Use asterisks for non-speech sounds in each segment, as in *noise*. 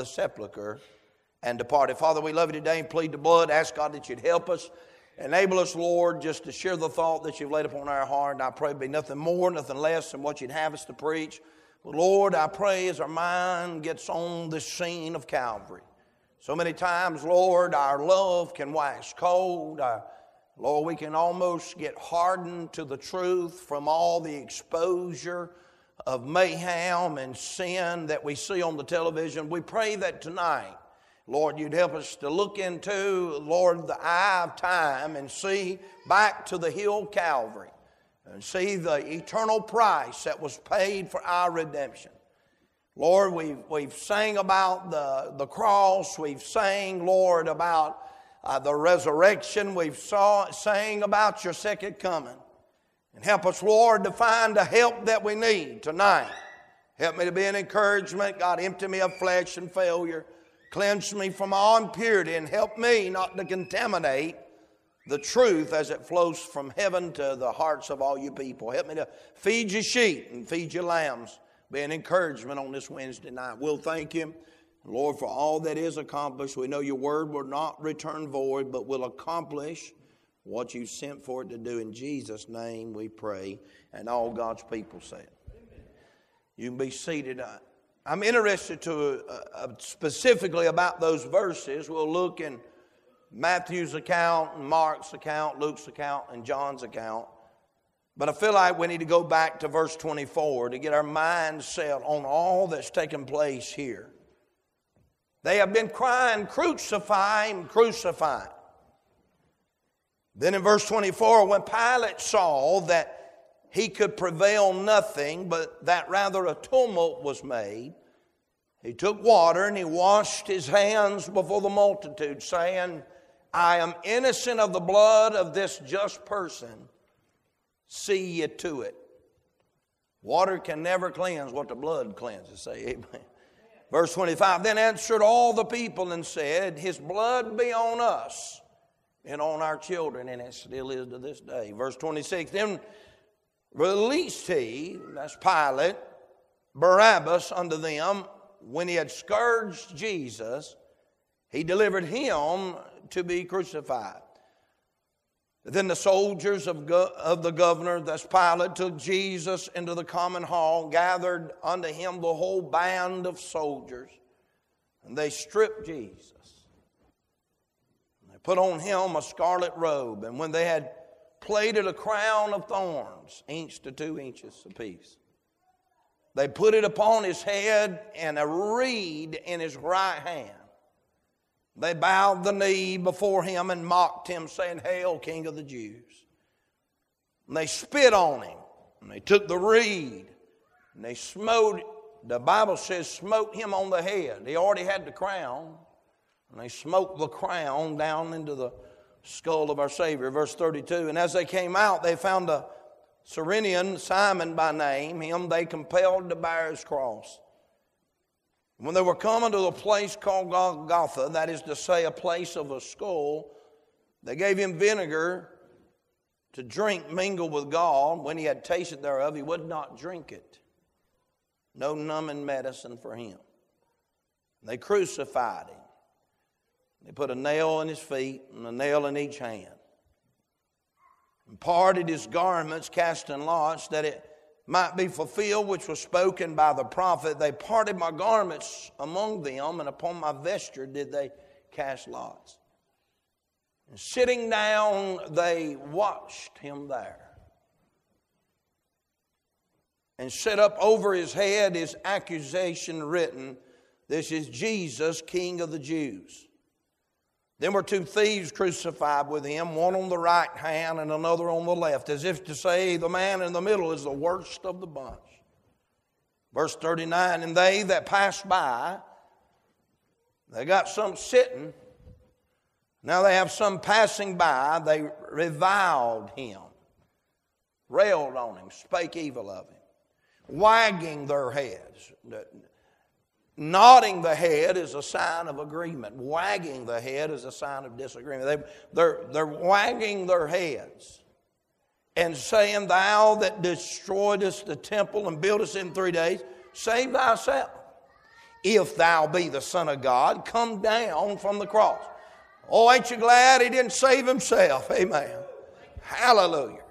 the sepulchre and departed. Father, we love you today and plead the blood. Ask God that you'd help us. Enable us, Lord, just to share the thought that you've laid upon our heart. And I pray be nothing more, nothing less than what you'd have us to preach. But Lord, I pray as our mind gets on the scene of Calvary. So many times, Lord, our love can wax cold. Our, Lord, we can almost get hardened to the truth from all the exposure of mayhem and sin that we see on the television. We pray that tonight, Lord, you'd help us to look into, Lord, the eye of time and see back to the hill Calvary and see the eternal price that was paid for our redemption. Lord, we've, we've sang about the, the cross. We've sang, Lord, about uh, the resurrection. We've saw, sang about your second coming. And help us, Lord, to find the help that we need tonight. Help me to be an encouragement. God, empty me of flesh and failure. Cleanse me from all impurity and help me not to contaminate the truth as it flows from heaven to the hearts of all you people. Help me to feed your sheep and feed your lambs. Be an encouragement on this Wednesday night. We'll thank you, Lord, for all that is accomplished. We know your word will not return void, but will accomplish what you sent for it to do. In Jesus' name we pray. And all God's people say it. You can be seated. I'm interested to uh, uh, specifically about those verses. We'll look in Matthew's account, Mark's account, Luke's account, and John's account. But I feel like we need to go back to verse 24 to get our minds set on all that's taken place here. They have been crying, Crucify him, crucify him. Then in verse 24, when Pilate saw that he could prevail nothing, but that rather a tumult was made, he took water and he washed his hands before the multitude, saying, I am innocent of the blood of this just person. See ye to it. Water can never cleanse what the blood cleanses. Say amen. Verse 25 Then answered all the people and said, His blood be on us and on our children, and it still is to this day. Verse 26 Then released he, that's Pilate, Barabbas unto them. When he had scourged Jesus, he delivered him to be crucified. Then the soldiers of, go- of the governor, that's Pilate, took Jesus into the common hall, gathered unto him the whole band of soldiers, and they stripped Jesus. They put on him a scarlet robe, and when they had plaited a crown of thorns, inch to two inches apiece, they put it upon his head and a reed in his right hand. They bowed the knee before him and mocked him, saying, Hail, King of the Jews. And they spit on him, and they took the reed, and they smote, the Bible says, smote him on the head. He already had the crown, and they smote the crown down into the skull of our Savior. Verse 32 And as they came out, they found a Cyrenian, Simon by name. Him they compelled to bear his cross. When they were coming to a place called Golgotha, that is to say, a place of a skull, they gave him vinegar to drink mingled with gall. When he had tasted thereof, he would not drink it. No numbing medicine for him. They crucified him. They put a nail in his feet and a nail in each hand. And parted his garments, casting lots, that it might be fulfilled, which was spoken by the prophet. They parted my garments among them, and upon my vesture did they cast lots. And sitting down, they watched him there. And set up over his head his accusation written This is Jesus, King of the Jews. Then were two thieves crucified with him, one on the right hand and another on the left, as if to say, The man in the middle is the worst of the bunch. Verse 39 And they that passed by, they got some sitting. Now they have some passing by. They reviled him, railed on him, spake evil of him, wagging their heads. Nodding the head is a sign of agreement. Wagging the head is a sign of disagreement. They, they're, they're wagging their heads and saying, Thou that destroyedest the temple and buildest in three days, save thyself. If thou be the Son of God, come down from the cross. Oh, ain't you glad he didn't save himself? Amen. Hallelujah.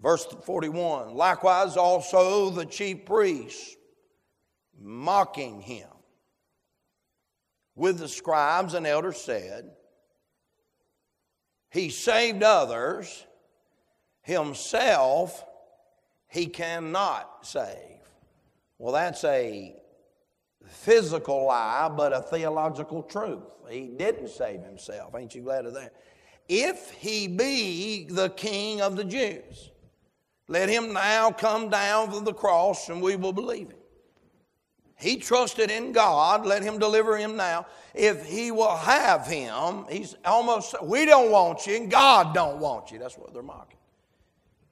Verse 41 Likewise, also the chief priests, mocking him, with the scribes and elders said, He saved others, himself he cannot save. Well, that's a physical lie, but a theological truth. He didn't save himself. Ain't you glad of that? If he be the king of the Jews, let him now come down from the cross and we will believe him. He trusted in God, let him deliver him now. If he will have him, he's almost, we don't want you and God don't want you. That's what they're mocking.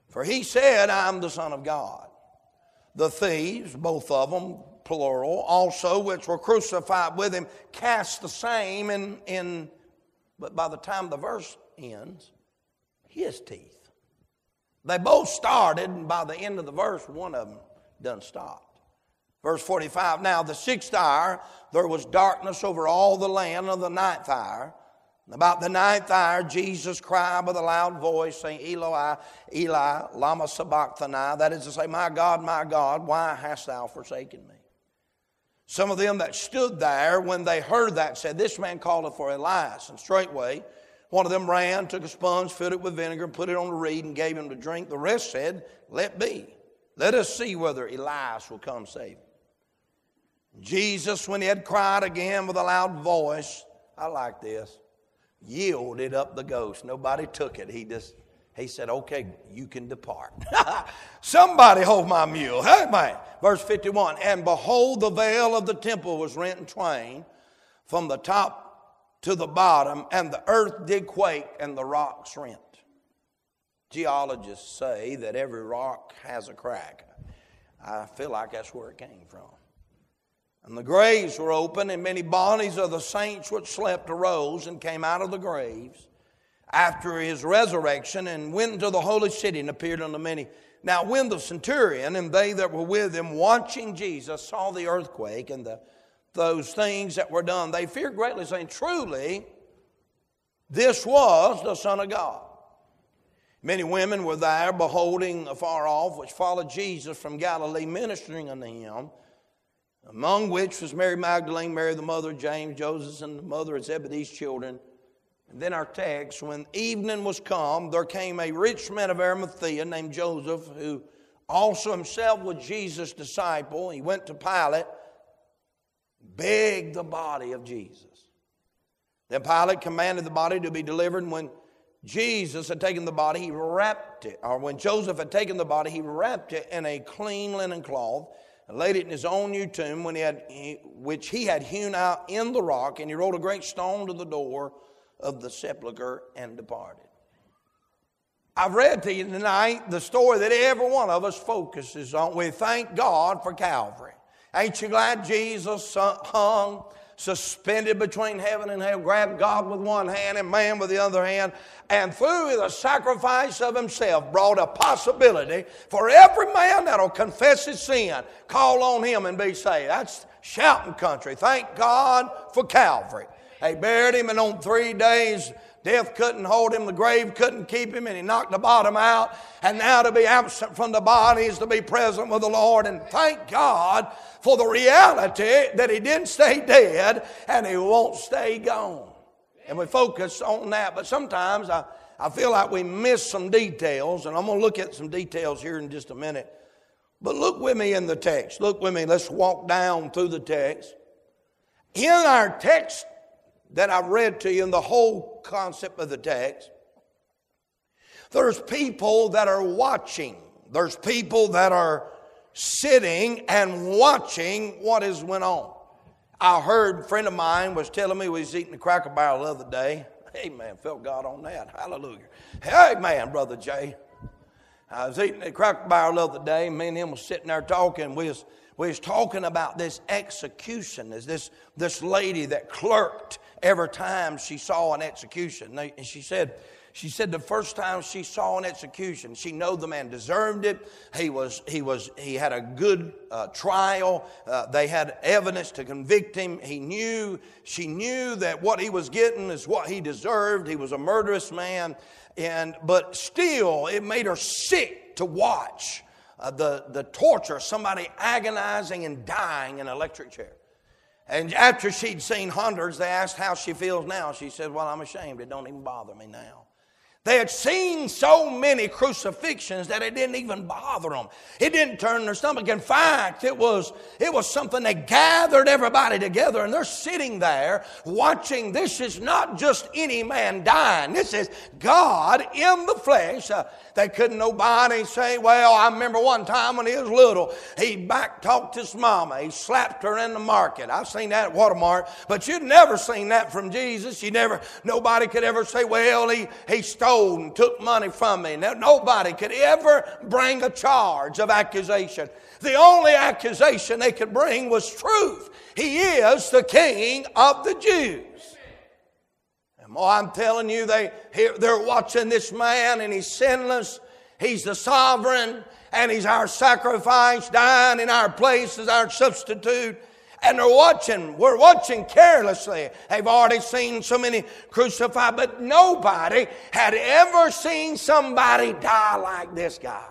For he said, I'm the Son of God. The thieves, both of them, plural, also which were crucified with him, cast the same in, in but by the time the verse ends, his teeth. They both started, and by the end of the verse, one of them done stopped. Verse 45 Now, the sixth hour, there was darkness over all the land of the ninth hour. About the ninth hour, Jesus cried with a loud voice, saying, Eloi, Eli, lama sabachthani. That is to say, My God, my God, why hast thou forsaken me? Some of them that stood there, when they heard that, said, This man calleth for Elias. And straightway, one of them ran, took a sponge, filled it with vinegar, put it on a reed, and gave him to drink. The rest said, Let be. Let us see whether Elias will come save him. Jesus, when he had cried again with a loud voice, I like this, yielded up the ghost. Nobody took it. He just, he said, Okay, you can depart. *laughs* Somebody hold my mule. Hey, man. Verse 51 And behold, the veil of the temple was rent in twain from the top to the bottom, and the earth did quake, and the rocks rent. Geologists say that every rock has a crack. I feel like that's where it came from. And the graves were open, and many bodies of the saints which slept arose and came out of the graves after his resurrection and went into the holy city and appeared unto many. Now, when the centurion and they that were with him watching Jesus saw the earthquake and the those things that were done, they feared greatly, saying, Truly, this was the Son of God. Many women were there, beholding afar off, which followed Jesus from Galilee, ministering unto him, among which was Mary Magdalene, Mary the mother of James, Joseph, and the mother of Zebedee's children. And then our text, when evening was come, there came a rich man of Arimathea named Joseph, who also himself was Jesus' disciple. He went to Pilate begged the body of Jesus. Then Pilate commanded the body to be delivered. When Jesus had taken the body, he wrapped it, or when Joseph had taken the body, he wrapped it in a clean linen cloth and laid it in his own new tomb, when he had, which he had hewn out in the rock, and he rolled a great stone to the door of the sepulchre and departed. I've read to you tonight the story that every one of us focuses on. We thank God for Calvary. Ain't you glad Jesus hung suspended between heaven and hell, grabbed God with one hand and man with the other hand, and through the sacrifice of himself brought a possibility for every man that'll confess his sin, call on him and be saved. That's shouting country. Thank God for Calvary. They buried him, and on three days, Death couldn't hold him, the grave couldn't keep him, and he knocked the bottom out. And now to be absent from the body is to be present with the Lord. And thank God for the reality that he didn't stay dead and he won't stay gone. And we focus on that. But sometimes I, I feel like we miss some details, and I'm going to look at some details here in just a minute. But look with me in the text. Look with me. Let's walk down through the text. In our text that I've read to you in the whole concept of the text, there's people that are watching. There's people that are sitting and watching what is went on. I heard a friend of mine was telling me he was eating a Cracker Barrel the other day. *laughs* Amen. Felt God on that. Hallelujah. Hey, man, Brother Jay. I was eating a Cracker Barrel the other day. Me and him was sitting there talking. We was, we was talking about this execution. Is this, this lady that clerked every time she saw an execution. And she said, She said the first time she saw an execution, she know the man deserved it. He was he was he had a good uh, trial. Uh, they had evidence to convict him. He knew she knew that what he was getting is what he deserved. He was a murderous man, and but still it made her sick to watch uh, the the torture, somebody agonizing and dying in an electric chair. And after she'd seen hundreds, they asked how she feels now. She said, Well, I'm ashamed. It don't even bother me now. They had seen so many crucifixions that it didn't even bother them. It didn't turn their stomach. In fact, it was, it was something that gathered everybody together and they're sitting there watching. This is not just any man dying. This is God in the flesh. Uh, they couldn't nobody say, well, I remember one time when he was little, he back talked his mama. He slapped her in the market. I've seen that at Walmart, but you'd never seen that from Jesus. You never, nobody could ever say, well, he, he stole and took money from me. Now, nobody could ever bring a charge of accusation. The only accusation they could bring was truth. He is the King of the Jews. Oh, I'm telling you, they, they're watching this man and he's sinless. He's the sovereign and he's our sacrifice, dying in our place as our substitute. And they're watching, we're watching carelessly. They've already seen so many crucified, but nobody had ever seen somebody die like this guy.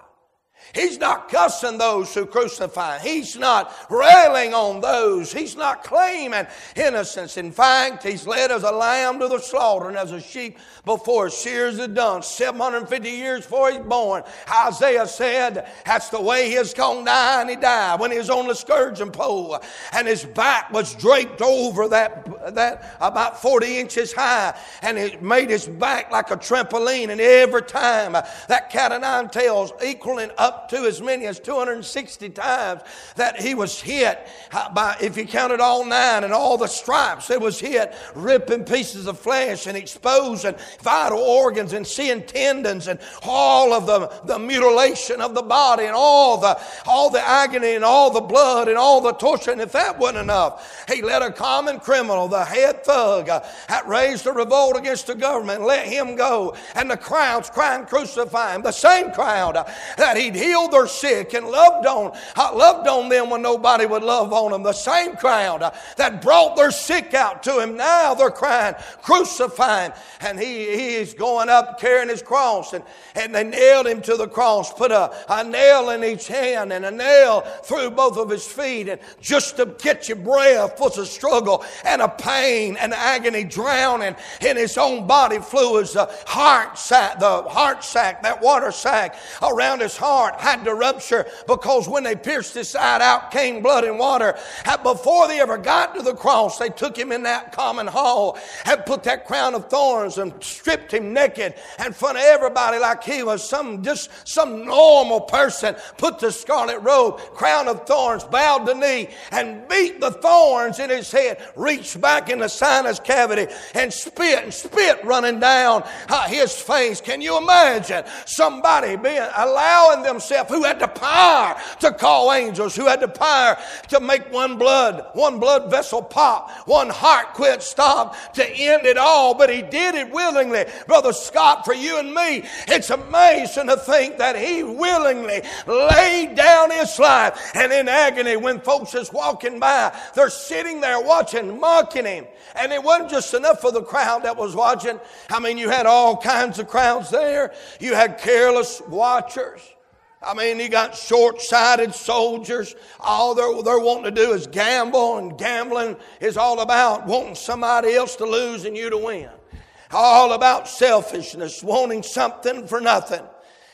He's not cussing those who crucify. He's not railing on those. He's not claiming innocence. In fact, he's led as a lamb to the slaughter and as a sheep before shears are done. 750 years before he's born, Isaiah said that's the way he's going to die, and he died when he was on the scourging pole, and his back was draped over that, that about 40 inches high, and it made his back like a trampoline, and every time that cat of nine tails equaling up to as many as 260 times that he was hit uh, by, if you counted all nine and all the stripes, it was hit, ripping pieces of flesh and exposing vital organs and seeing tendons and all of the, the mutilation of the body and all the, all the agony and all the blood and all the torture. And if that wasn't enough, he let a common criminal, the head thug, uh, had raised a revolt against the government, let him go. And the crowds crying, crucify him. The same crowd uh, that he'd healed their sick and loved on, uh, loved on them when nobody would love on them. The same crowd uh, that brought their sick out to him, now they're crying, crucify him. And he, he is going up carrying his cross. And, and they nailed him to the cross, put a, a nail in each hand and a nail through both of his feet. And just to get your breath was a struggle and a pain and agony, drowning in his own body fluids. The uh, heart sac, the heart sac, that water sac around his heart had to rupture because when they pierced his side out came blood and water. And before they ever got to the cross, they took him in that common hall and put that crown of thorns and stripped him naked in front of everybody like he was some just some normal person. Put the scarlet robe, crown of thorns, bowed the knee, and beat the thorns in his head, reached back in the sinus cavity and spit and spit running down uh, his face. Can you imagine somebody being allowing themselves who had the power to call angels, who had the power to make one blood, one blood vessel pop, one heart quit stop, to end it all, but he did it willingly. Brother Scott, for you and me, it's amazing to think that he willingly laid down his life and in agony when folks is walking by, they're sitting there watching, mocking him. And it wasn't just enough for the crowd that was watching. I mean, you had all kinds of crowds there. You had careless watchers. I mean, you got short sighted soldiers. All they're, they're wanting to do is gamble, and gambling is all about wanting somebody else to lose and you to win. All about selfishness, wanting something for nothing.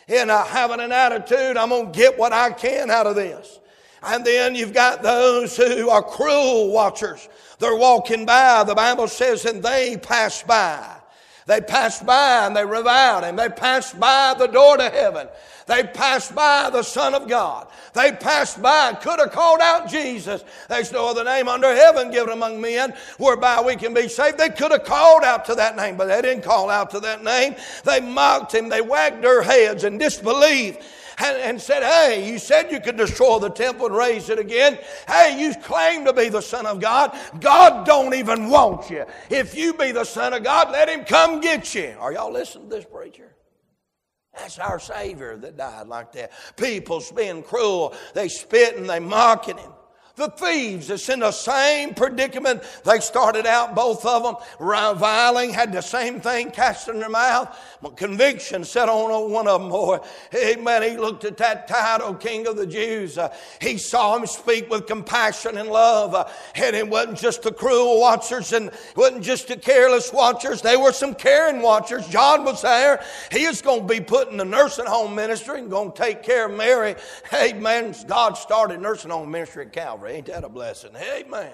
And uh, having an attitude, I'm going to get what I can out of this. And then you've got those who are cruel watchers. They're walking by, the Bible says, and they pass by. They passed by and they reviled him. They passed by the door to heaven. They passed by the Son of God. They passed by and could have called out Jesus. There's no other name under heaven given among men whereby we can be saved. They could have called out to that name, but they didn't call out to that name. They mocked him. They wagged their heads in disbelief and, said, Hey, you said you could destroy the temple and raise it again. Hey, you claim to be the Son of God. God don't even want you. If you be the Son of God, let him come get you. Are y'all listening to this preacher? That's our Savior that died like that. People's being cruel. They spit and they mocking him. The thieves that's in the same predicament. They started out, both of them, reviling, had the same thing cast in their mouth. But conviction set on one of them, boy. Amen. He looked at that title, King of the Jews. Uh, he saw him speak with compassion and love. Uh, and it wasn't just the cruel watchers and it wasn't just the careless watchers. They were some caring watchers. John was there. He is going to be put in the nursing home ministry and going to take care of Mary. Amen. God started nursing home ministry at Calvary. Ain't that a blessing? Amen.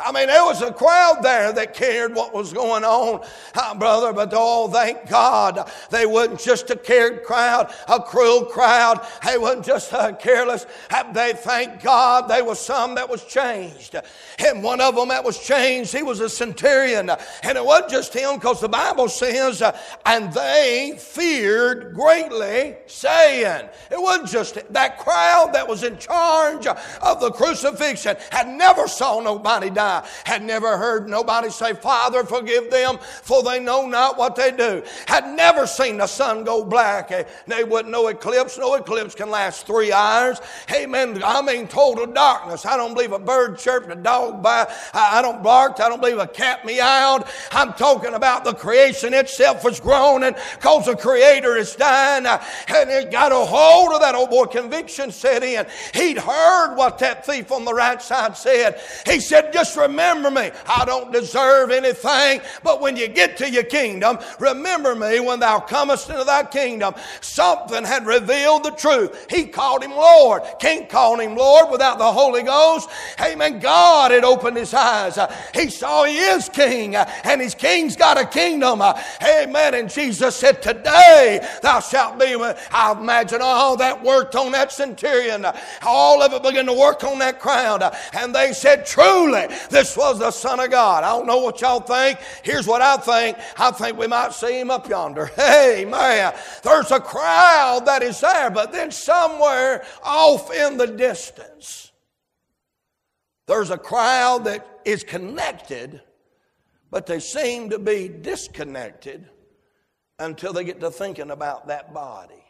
I mean, there was a crowd there that cared what was going on, uh, brother, but oh, thank God they wasn't just a cared crowd, a cruel crowd. They wasn't just uh, careless. Uh, they, thank God, there was some that was changed. And one of them that was changed, he was a centurion. And it wasn't just him, because the Bible says, uh, and they feared greatly, saying, it wasn't just that crowd that was in charge of the crucifixion had never saw nobody die had never heard nobody say, Father, forgive them, for they know not what they do. Had never seen the sun go black. They wouldn't know eclipse. No eclipse can last three hours. Amen. I mean total darkness. I don't believe a bird chirped, a dog by. I don't barked. I don't believe a cat meowed. I'm talking about the creation itself was groaning because the creator is dying. And it got a hold of that old boy. Conviction set in. He'd heard what that thief on the right side said. He said, just remember me. I don't deserve anything, but when you get to your kingdom, remember me when thou comest into thy kingdom. Something had revealed the truth. He called him Lord. Can't call him Lord without the Holy Ghost. Amen. God had opened his eyes. He saw he is king, and his king's got a kingdom. Amen. And Jesus said, Today thou shalt be. I imagine all that worked on that centurion. All of it began to work on that crowd. And they said, Truly, this was the Son of God. I don't know what y'all think. Here's what I think. I think we might see him up yonder. *laughs* Hey, man, there's a crowd that is there, but then somewhere off in the distance, there's a crowd that is connected, but they seem to be disconnected until they get to thinking about that body.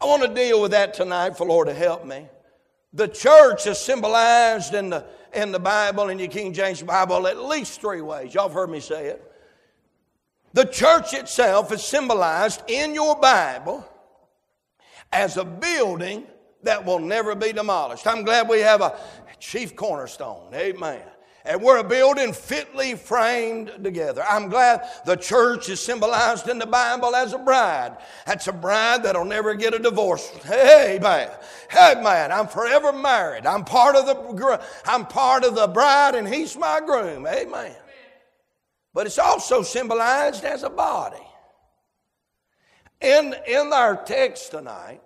I want to deal with that tonight for Lord to help me. The church is symbolized in the in the Bible, in your King James Bible, at least three ways. Y'all have heard me say it. The church itself is symbolized in your Bible as a building that will never be demolished. I'm glad we have a chief cornerstone. Amen and we're a building fitly framed together. I'm glad the church is symbolized in the Bible as a bride. That's a bride that'll never get a divorce. Hey man, hey man, I'm forever married. I'm part of the I'm part of the bride, and he's my groom. Amen. But it's also symbolized as a body. In in our text tonight,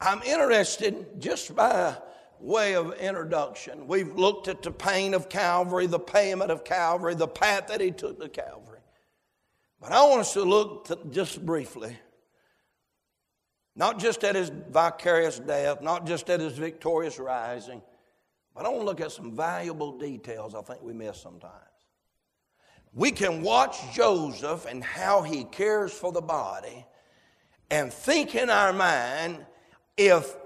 I'm interested just by way of introduction. We've looked at the pain of Calvary, the payment of Calvary, the path that he took to Calvary. But I want us to look to just briefly, not just at his vicarious death, not just at his victorious rising, but I want to look at some valuable details I think we miss sometimes. We can watch Joseph and how he cares for the body and think in our mind if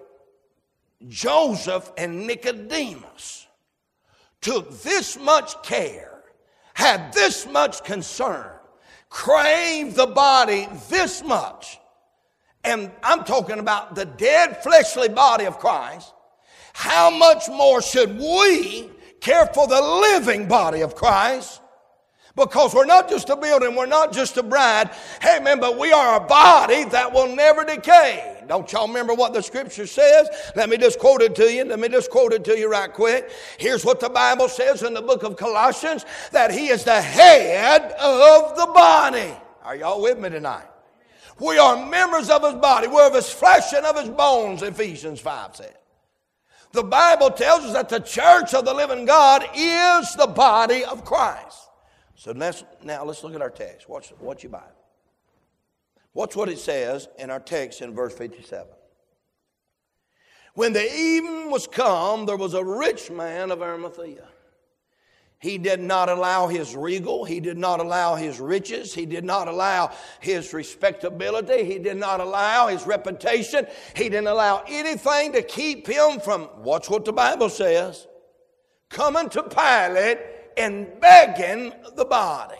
Joseph and Nicodemus took this much care, had this much concern, craved the body this much, and I'm talking about the dead fleshly body of Christ, how much more should we care for the living body of Christ? Because we're not just a building, we're not just a bride. Hey man, but we are a body that will never decay. Don't y'all remember what the scripture says? Let me just quote it to you. Let me just quote it to you right quick. Here's what the Bible says in the book of Colossians that He is the head of the body. Are y'all with me tonight? We are members of His body. We're of His flesh and of His bones, Ephesians 5 said. The Bible tells us that the church of the living God is the body of Christ. So let's, now let's look at our text. Watch, watch your Bible. Watch what it says in our text in verse 57. When the evening was come, there was a rich man of Arimathea. He did not allow his regal, he did not allow his riches, he did not allow his respectability, he did not allow his reputation, he didn't allow anything to keep him from, watch what the Bible says, coming to Pilate and begging the body.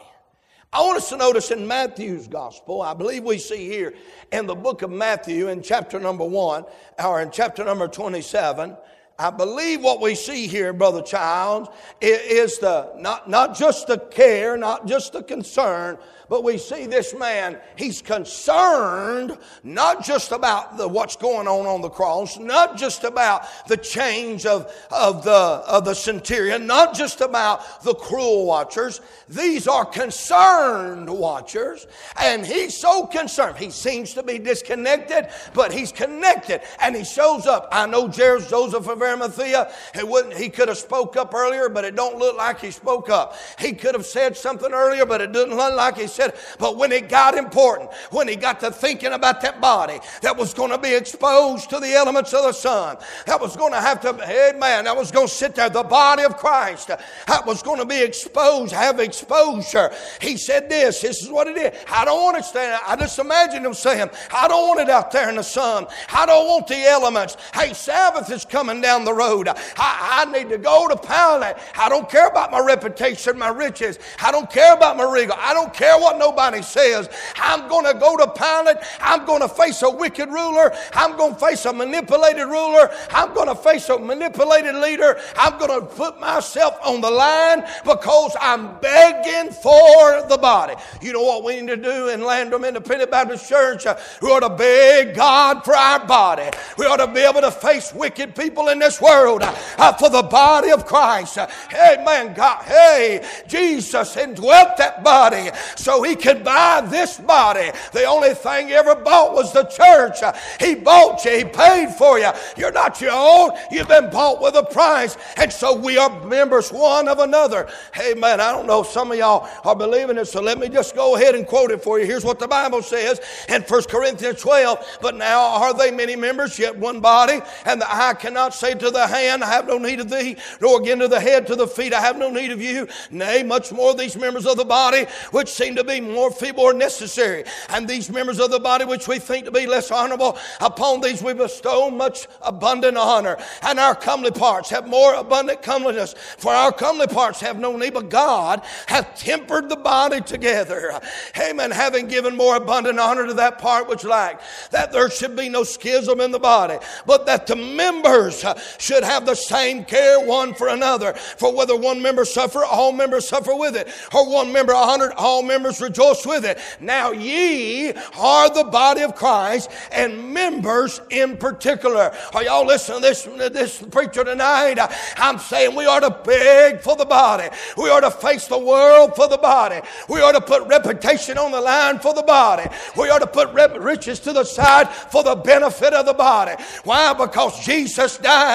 I want us to notice in Matthew's gospel, I believe we see here in the book of Matthew in chapter number one, or in chapter number 27, I believe what we see here, Brother Childs, is the, not, not just the care, not just the concern, but we see this man, he's concerned not just about the, what's going on on the cross, not just about the change of, of, the, of the centurion, not just about the cruel watchers. These are concerned watchers. And he's so concerned. He seems to be disconnected, but he's connected. And he shows up. I know Joseph of Arimathea, he, wouldn't, he could have spoke up earlier, but it don't look like he spoke up. He could have said something earlier, but it didn't look like he said, but when it got important, when he got to thinking about that body that was going to be exposed to the elements of the sun, that was going to have to, amen, that was going to sit there, the body of Christ, that was going to be exposed, have exposure. He said this, this is what it is. I don't want it standing, I just imagine him saying, I don't want it out there in the sun. I don't want the elements. Hey, Sabbath is coming down the road. I, I need to go to Pilate. I don't care about my reputation, my riches. I don't care about my regal. I don't care what nobody says, I'm going to go to Pilate, I'm going to face a wicked ruler, I'm going to face a manipulated ruler, I'm going to face a manipulated leader, I'm going to put myself on the line because I'm begging for the body. You know what we need to do in Landrum Independent Baptist Church? We ought to beg God for our body. We ought to be able to face wicked people in this world uh, for the body of Christ. Hey, man, God, hey, Jesus indwelt that body so he could buy this body. The only thing he ever bought was the church. He bought you, he paid for you. You're not your own, you've been bought with a price. And so we are members one of another. Hey, man, I don't know if some of y'all are believing it, so let me just go ahead and quote it for you. Here's what the Bible says in 1 Corinthians 12 But now are they many members, yet one body? And the eye cannot say to the hand, I have no need of thee, nor again to the head, to the feet, I have no need of you. Nay, much more these members of the body, which seem to be more feeble or necessary. And these members of the body which we think to be less honorable, upon these we bestow much abundant honor. And our comely parts have more abundant comeliness. For our comely parts have no need, but God hath tempered the body together. Amen. Having given more abundant honor to that part which lacked, that there should be no schism in the body, but that the members should have the same care one for another. For whether one member suffer, all members suffer with it. Or one member honored, all members rejoice rejoice with it. Now ye are the body of Christ and members in particular. Are y'all listening to this, this preacher tonight? I'm saying we are to beg for the body. We are to face the world for the body. We are to put reputation on the line for the body. We are to put riches to the side for the benefit of the body. Why? Because Jesus died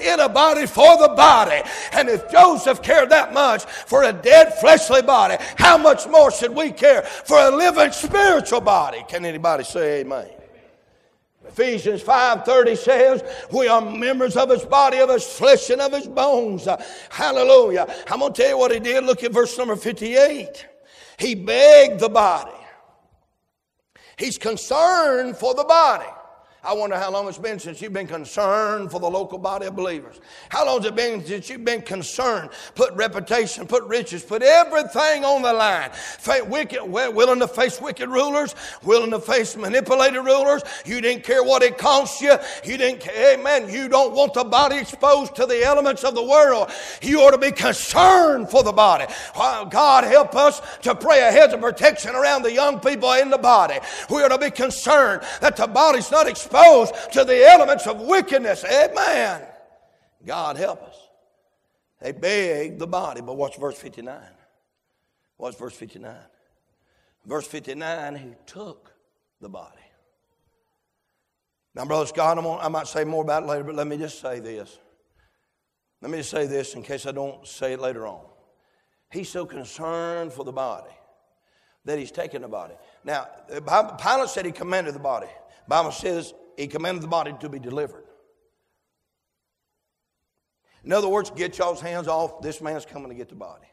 in a body for the body. And if Joseph cared that much for a dead fleshly body, how much more should we care? for a living spiritual body. Can anybody say amen? Ephesians 5:30 says, "We are members of his body, of his flesh, and of his bones." Hallelujah. I'm going to tell you what he did. Look at verse number 58. He begged the body. He's concerned for the body. I wonder how long it's been since you've been concerned for the local body of believers. How long has it been since you've been concerned, put reputation, put riches, put everything on the line? Wicked, willing to face wicked rulers, willing to face manipulated rulers. You didn't care what it cost you. You didn't care. Amen. You don't want the body exposed to the elements of the world. You ought to be concerned for the body. God help us to pray a hedge of protection around the young people in the body. We ought to be concerned that the body's not exposed exposed to the elements of wickedness. Amen. God help us. They begged the body, but watch verse 59. Watch verse 59. Verse 59, he took the body. Now, Brother Scott, I might say more about it later, but let me just say this. Let me just say this in case I don't say it later on. He's so concerned for the body that he's taken the body. Now, Pilate said he commanded the body. Bible says he commanded the body to be delivered. In other words, get y'all's hands off. This man's coming to get the body.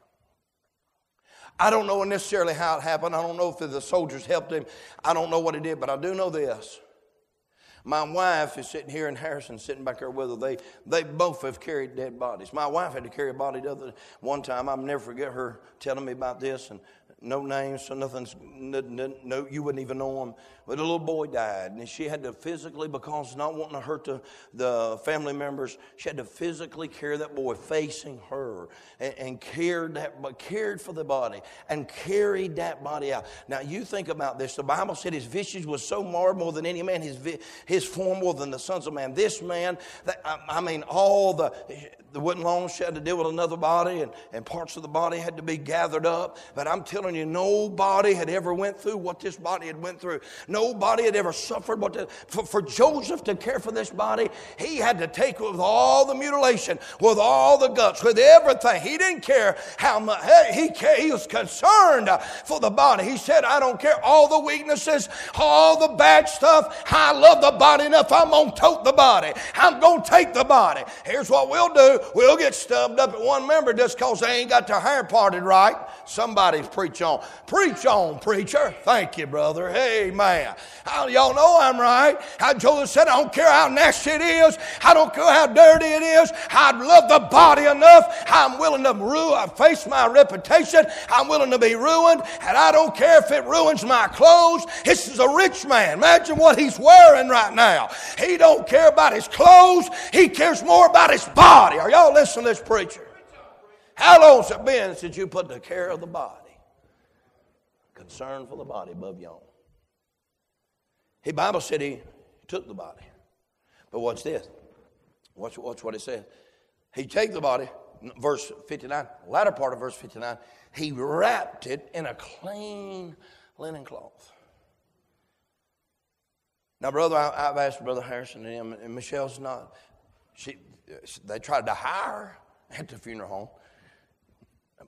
I don't know necessarily how it happened. I don't know if the soldiers helped him. I don't know what he did, but I do know this. My wife is sitting here in Harrison, sitting back there with her. They, they both have carried dead bodies. My wife had to carry a body the other one time. I'll never forget her telling me about this. And no names, so nothing's, no, no, you wouldn't even know them. But a little boy died, and she had to physically, because not wanting to hurt the, the family members, she had to physically carry that boy facing her and, and cared that, but cared for the body and carried that body out. Now you think about this. The Bible said his visage was so marred more than any man, his his form more than the sons of man. This man, that, I, I mean, all the the wooden long she had to deal with another body, and, and parts of the body had to be gathered up. But I'm telling you, nobody had ever went through what this body had went through. Nobody had ever suffered what the, for, for Joseph to care for this body. He had to take with all the mutilation, with all the guts, with everything. He didn't care how much. He, he was concerned for the body. He said, "I don't care all the weaknesses, all the bad stuff. I love the body enough. I'm gonna tote the body. I'm gonna take the body. Here's what we'll do we'll get stubbed up at one member just because they ain't got their hair parted right. Somebody's preach on. Preach on, preacher. Thank you, brother. Amen. How, y'all know I'm right. How Joseph said, I don't care how nasty it is. I don't care how dirty it is. I'd love the body enough. I'm willing to ruin, uh, face my reputation. I'm willing to be ruined. And I don't care if it ruins my clothes. This is a rich man. Imagine what he's wearing right now. He don't care about his clothes. He cares more about his body. Are y'all listening to this preacher? How long's it been since you put the care of the body? Concern for the body above you all. He Bible said he took the body. But watch this. Watch, watch what it says. He take the body, verse 59, latter part of verse 59, he wrapped it in a clean linen cloth. Now, brother, I, have asked Brother Harrison and him, and Michelle's not. She, they tried to hire at the funeral home,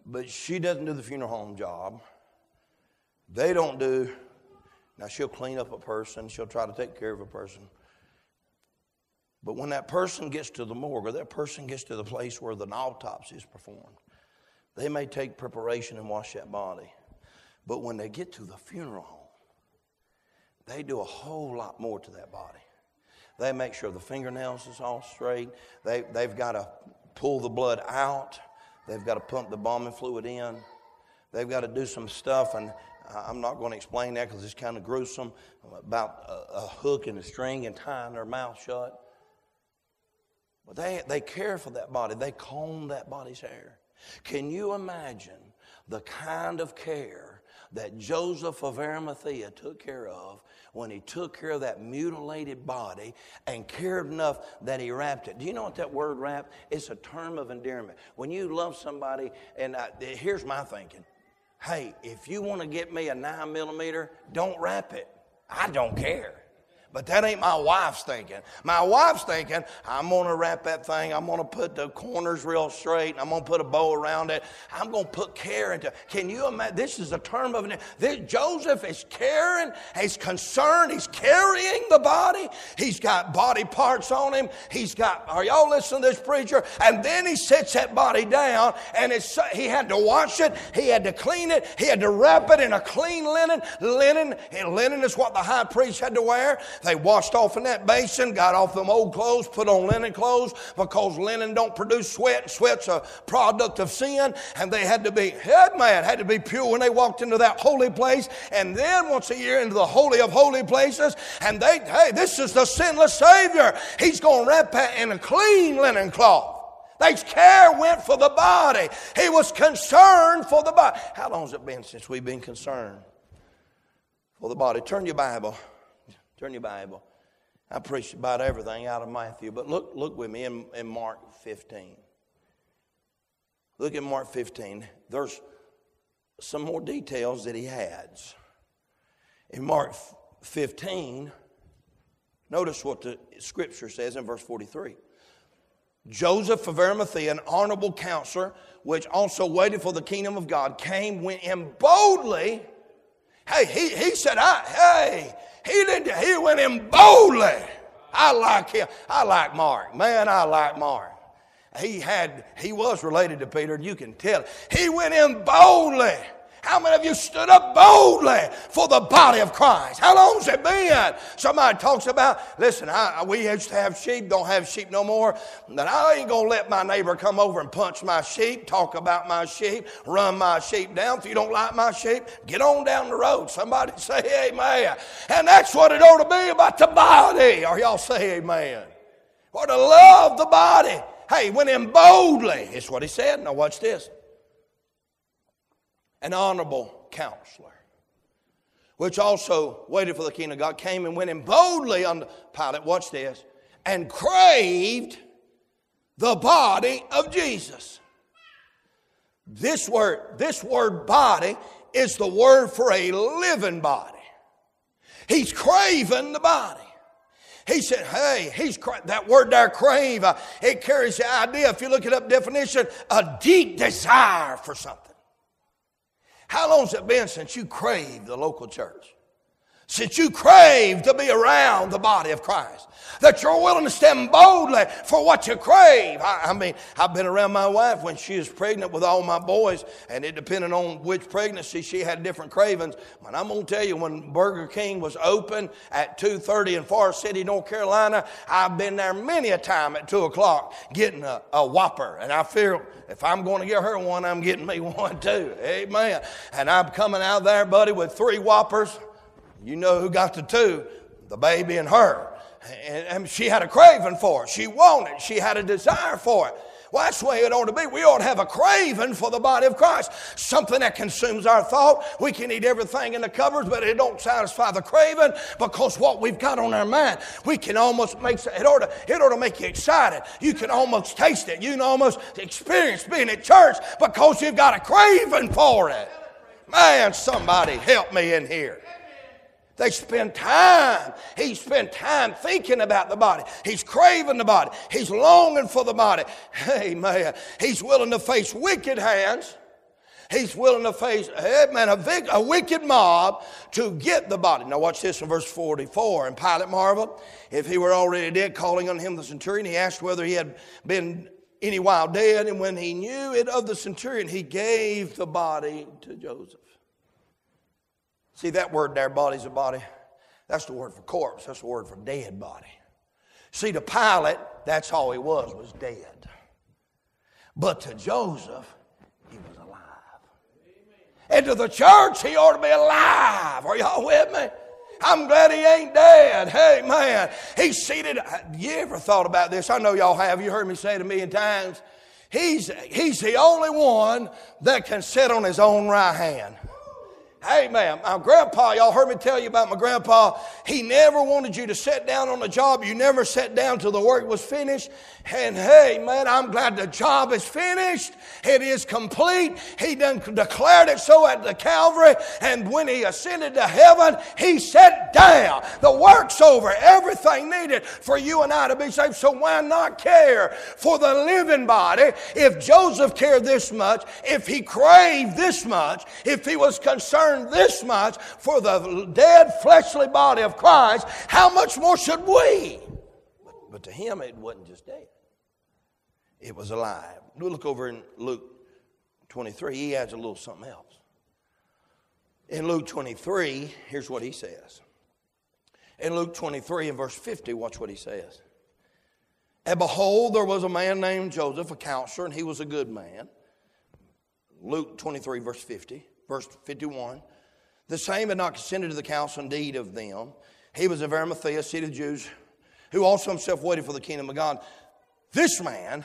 but she doesn't do the funeral home job. They don't do, now she'll clean up a person, she'll try to take care of a person. But when that person gets to the morgue or that person gets to the place where the autopsy is performed, they may take preparation and wash that body. But when they get to the funeral home, they do a whole lot more to that body. They make sure the fingernails is all straight. They, they've got to pull the blood out. They've got to pump the embalming fluid in. They've got to do some stuff, and I'm not going to explain that because it's kind of gruesome about a, a, hook and a string and tying their mouth shut. But they, they care for that body, they comb that body's hair. Can you imagine the kind of care that Joseph of Arimathea took care of when he took care of that mutilated body and cared enough that he wrapped it. Do you know what that word wrap? It's a term of endearment. When you love somebody, and I, here's my thinking hey, if you want to get me a nine millimeter, don't wrap it. I don't care. But that ain't my wife's thinking. My wife's thinking, I'm going to wrap that thing. I'm going to put the corners real straight. I'm going to put a bow around it. I'm going to put care into Can you imagine? This is a term of this, Joseph is caring. He's concerned. He's carrying the body. He's got body parts on him. He's got, are y'all listening to this preacher? And then he sets that body down and it's, he had to wash it. He had to clean it. He had to wrap it in a clean linen. Linen, and linen is what the high priest had to wear. They washed off in that basin, got off them old clothes, put on linen clothes because linen don't produce sweat. And sweat's a product of sin. And they had to be, head man, had to be pure when they walked into that holy place. And then once a year into the holy of holy places. And they, hey, this is the sinless Savior. He's going to wrap that in a clean linen cloth. They care went for the body. He was concerned for the body. How long has it been since we've been concerned for the body? Turn your Bible Turn your Bible. I preached about everything out of Matthew, but look, look with me in, in Mark 15. Look at Mark 15. There's some more details that he adds. In Mark 15, notice what the scripture says in verse 43. Joseph of Arimathea, an honorable counselor, which also waited for the kingdom of God, came, went in boldly Hey, he, he said, I, hey, he didn't, he went in boldly. I like him. I like Mark. Man, I like Mark. He had, he was related to Peter, and you can tell. He went in boldly. How many of you stood up boldly for the body of Christ? How long's it been? Somebody talks about, listen, I, we used to have sheep, don't have sheep no more. That I ain't gonna let my neighbor come over and punch my sheep, talk about my sheep, run my sheep down. If you don't like my sheep, get on down the road. Somebody *laughs* say amen. And that's what it ought to be about the body. Or y'all say amen. Or to love the body. Hey, went in boldly. It's what he said. Now watch this an honorable counselor, which also waited for the kingdom of God, came and went in boldly unto Pilate, watch this, and craved the body of Jesus. This word, this word body is the word for a living body. He's craving the body. He said, hey, he's that word there, crave, uh, it carries the idea, if you look it up definition, a deep desire for something. How long's it been since you craved the local church? Since you crave to be around the body of Christ, that you're willing to stand boldly for what you crave. I, I, mean, I've been around my wife when she was pregnant with all my boys, and it depended on which pregnancy she had different cravings. But I'm gonna tell you, when Burger King was open at 2:30 in Forest City, North Carolina, I've been there many a time at two o'clock getting a, a Whopper, and I feel if I'm going to get her one, I'm getting me *laughs* one too. Amen. And I'm coming out there, buddy, with three Whoppers. You know who got the two? The baby and her. And, she had a craving for it. She wanted. She had a desire for it. Well, that's the way it ought to be. We ought to have a craving for the body of Christ. Something that consumes our thought. We can eat everything in the cupboards, but it don't satisfy the craving because what we've got on our mind, we can almost make it ought to, it ought to make you excited. You can almost taste it. You can almost experience being at church because you've got a craving for it. Man, somebody help me in here. They spend time. He spent time thinking about the body. He's craving the body. He's longing for the body. *laughs* Amen. He's willing to face wicked hands. He's willing to face, amen, a, a wicked mob to get the body. Now watch this in verse 44. And Pilate marveled if he were already dead, calling on him the centurion. He asked whether he had been any while dead. And when he knew it of the centurion, he gave the body to Joseph. See that word there, body's a body? That's the word for corpse. That's the word for dead body. See, to Pilate, that's all he was, was dead. But to Joseph, he was alive. And to the church, he ought to be alive. Are y'all with me? I'm glad he ain't dead. Hey, man. He's seated. You ever thought about this? I know y'all have. You heard me say it a million times. He's, he's the only one that can sit on his own right hand. Hey, man, my uh, grandpa, y'all heard me tell you about my grandpa. He never wanted you to sit down on a job. You never sat down till the work was finished. And hey, man, I'm glad the job is finished. It is complete. He done declared it so at the Calvary. And when he ascended to heaven, he sat down. The work's over. Everything needed for you and I to be saved. So why not care for the living body? If Joseph cared this much, if he craved this much, if he was concerned this much for the dead fleshly body of Christ, how much more should we? But, but to him, it wasn't just dead, it was alive. We look over in Luke 23, he adds a little something else. In Luke 23, here's what he says. In Luke 23 and verse 50, watch what he says. And behold, there was a man named Joseph, a counselor, and he was a good man. Luke 23, verse 50 verse 51. The same had not consented to the counsel indeed of them. He was of Arimathea, city of Jews, who also himself waited for the kingdom of God. This man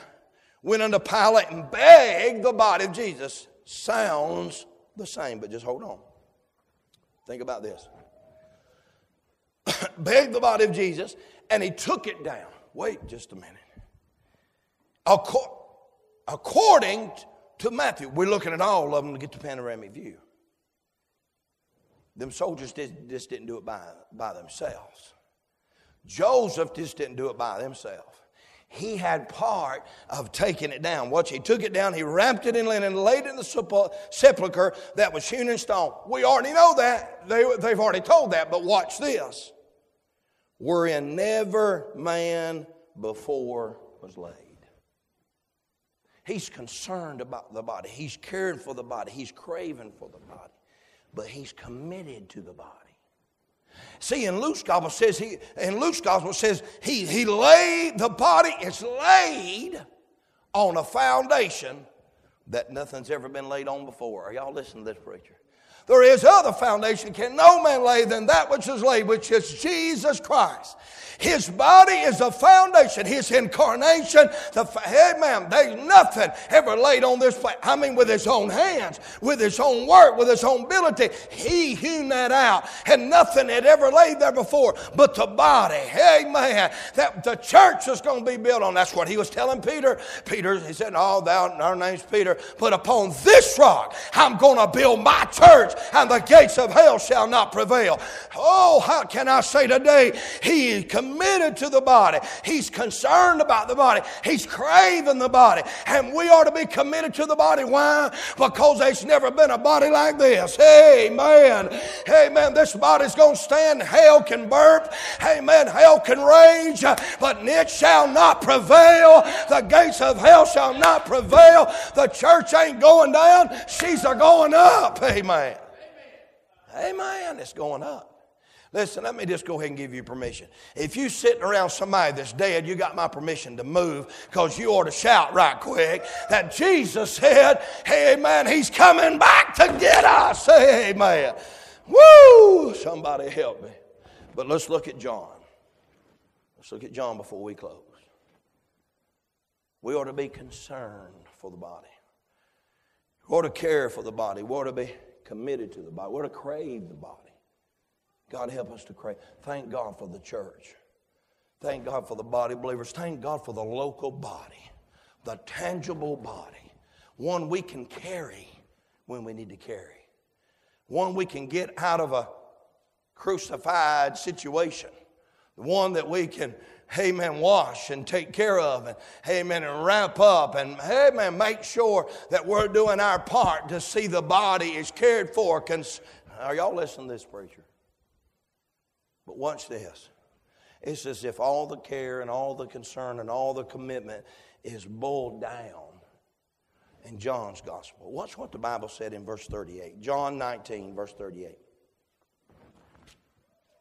went unto Pilate and begged the body of Jesus. Sounds the same, but just hold on. Think about this. *coughs* begged the body of Jesus, and he took it down. Wait just a minute. According to Matthew. We're looking at all of them to get the panoramic view. Them soldiers did, just didn't do it by, by themselves. Joseph just didn't do it by himself. he had part of taking it down. Watch, he took it down, he wrapped it in linen, laid it in the sepulchre that was hewn in stone. We already know that. They, they've already told that, but watch this. Wherein never man before was laid. He's concerned about the body. He's caring for the body. He's craving for the body. But he's committed to the body. See, in Luke's gospel says he in Luke's gospel says he he laid the body is laid on a foundation that nothing's ever been laid on before. Are y'all listening to this preacher? There is other foundation can no man lay than that which is laid, which is Jesus Christ. His body is the foundation, His incarnation. The, man, There's nothing ever laid on this place. I mean, with His own hands, with His own work, with His own ability. He hewn that out, and nothing had ever laid there before but the body. Amen. That the church is going to be built on. That's what He was telling Peter. Peter, He said, Oh, thou, our name's Peter, but upon this rock I'm going to build my church, and the gates of hell shall not prevail. Oh, how can I say today? He is committed to the body. He's concerned about the body. He's craving the body. And we are to be committed to the body. Why? Because there's never been a body like this. Amen. Amen. This body's going to stand. Hell can burp. Amen. Hell can rage. But it shall not prevail. The gates of hell shall not prevail. The church ain't going down. She's a going up. Amen. Amen. It's going up. Listen, let me just go ahead and give you permission. If you sitting around somebody that's dead, you got my permission to move because you ought to shout right quick that Jesus said, hey man, he's coming back to get us. Hey man. Woo! Somebody help me. But let's look at John. Let's look at John before we close. We ought to be concerned for the body. We ought to care for the body. We ought to be committed to the body. We ought to crave the body. God help us to crave. Thank God for the church. Thank God for the body believers. Thank God for the local body, the tangible body, one we can carry when we need to carry, one we can get out of a crucified situation, the one that we can, amen, wash and take care of, and amen, and wrap up, and amen, make sure that we're doing our part to see the body is cared for. Are y'all listening to this, preacher? But watch this. It's as if all the care and all the concern and all the commitment is boiled down in John's gospel. Watch what the Bible said in verse 38. John 19, verse 38.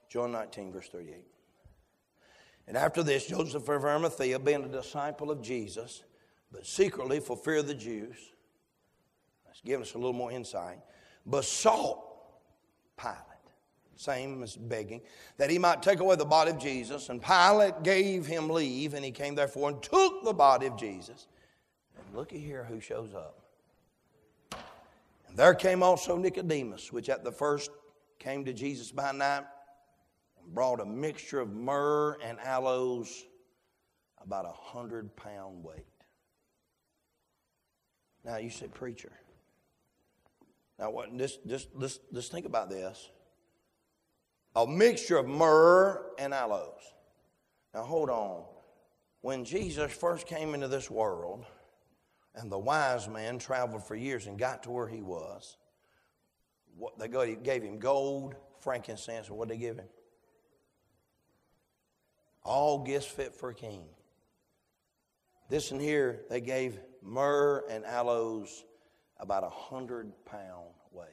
John 19, verse 38. And after this, Joseph of Arimathea, being a disciple of Jesus, but secretly for fear of the Jews, that's giving us a little more insight, besought Pilate same as begging, that he might take away the body of Jesus. And Pilate gave him leave, and he came therefore and took the body of Jesus. And look at here who shows up. And there came also Nicodemus, which at the first came to Jesus by night brought a mixture of myrrh and aloes, about a hundred pound weight. Now you say, preacher. Now what? Just, just, just, just think about this a mixture of myrrh and aloes. Now hold on. When Jesus first came into this world, and the wise man traveled for years and got to where he was, what they gave him gold, frankincense, and what did they give him? All gifts fit for a king. This and here, they gave myrrh and aloes about a hundred pound weight.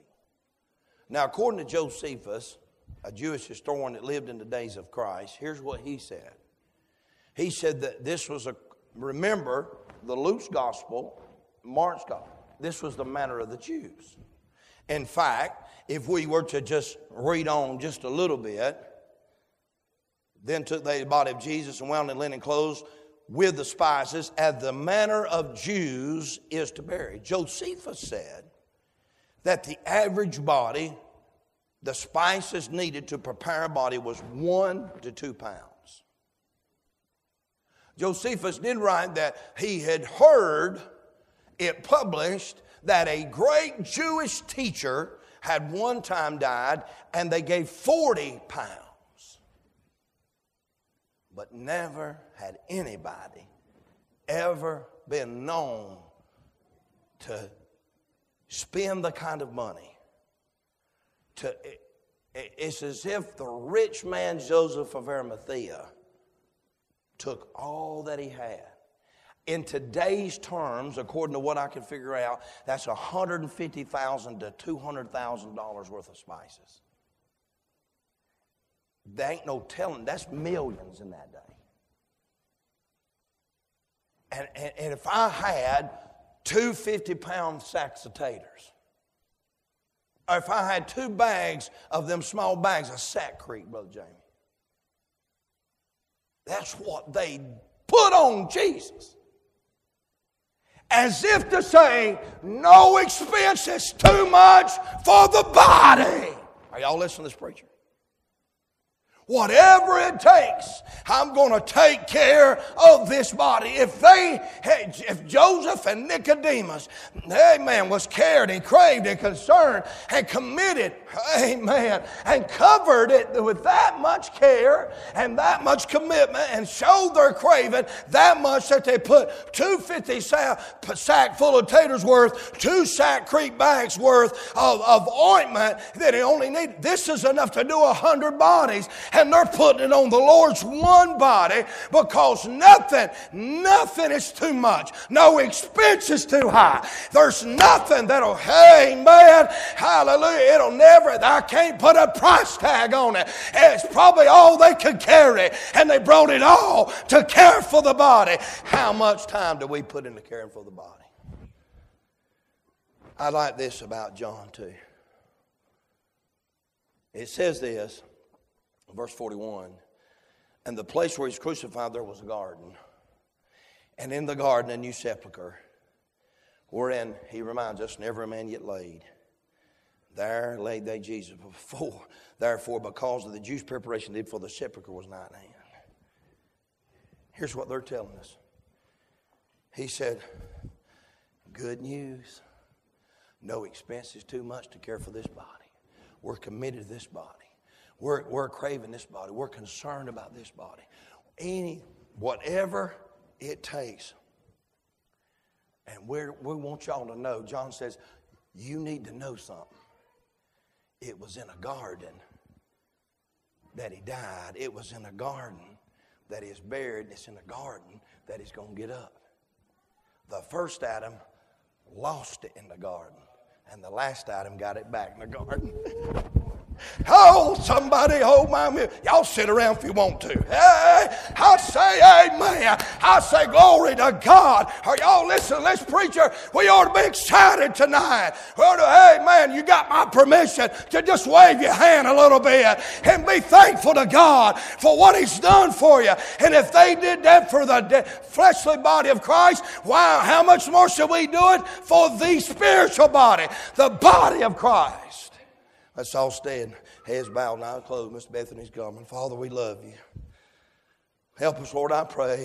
Now, according to Josephus, a Jewish historian that lived in the days of Christ, here's what he said. He said that this was a, remember, the Luke's gospel, Mark's gospel, this was the manner of the Jews. In fact, if we were to just read on just a little bit, then took they the body of Jesus and wound in linen clothes with the spices, as the manner of Jews is to bury. Josephus said that the average body the spices needed to prepare a body was one to two pounds. Josephus did write that he had heard it published that a great Jewish teacher had one time died and they gave 40 pounds. But never had anybody ever been known to spend the kind of money to it's as if the rich man Joseph of Arimathea took all that he had. In today's terms, according to what I can figure out, that's 150,000 to $200,000 worth of spices. There ain't no telling, that's millions in that day. And, and, and if I had two 50 pound sacks of taters, or if I had two bags of them small bags of Sakrete, Brother Jamie, that's what they put on Jesus. As if to say, no expense is too much for the body. Are y'all listening to this preacher? Whatever it takes, I'm going to take care of this body. If they, if Joseph and Nicodemus, amen, was cared and craved and concerned and committed, amen, and covered it with that much care and that much commitment and showed their craving that much that they put two fifty sack, sack full of taters worth, two Sakrete bags worth of, of ointment that he only needed. This is enough to do a hundred bodies and they're putting it on the Lord's one body because nothing, nothing is too much. No expense is too high. There's nothing that'll, hey man, hallelujah, it'll never, I can't put a price tag on it. It's probably all they could carry, and they brought it all to care for the body. How much time do we put into caring for the body? I like this about John too. It says this Verse 41 And the place where he's crucified, there was a garden. And in the garden, a new sepulchre, wherein, he reminds us, never a man yet laid. There laid they Jesus before. Therefore, because of the Jews' preparation did for the sepulchre was not in hand. Here's what they're telling us. He said, Good news. No expense is too much to care for this body. We're committed to this body. We're, we're craving this body. We're concerned about this body. Any, whatever it takes. And we we want y'all to know, John says, you need to know something. It was in a garden that he died. It was in a garden that he is buried. It's in a garden that he's going to get up. The first Adam lost it in the garden, and the last Adam got it back in the garden. *laughs* Oh, somebody hold my. Y'all sit around if you want to. Hey, I say amen. I say glory to God. Are y'all listening this preacher? We ought to be excited tonight. We ought to, hey man, you got my permission to just wave your hand a little bit and be thankful to God for what He's done for you. And if they did that for the fleshly body of Christ, wow, how much more should we do it for the spiritual body, the body of Christ? Let's all stand, heads bowed, now closed. Miss Bethany's coming. Father, we love you. Help us, Lord, I pray.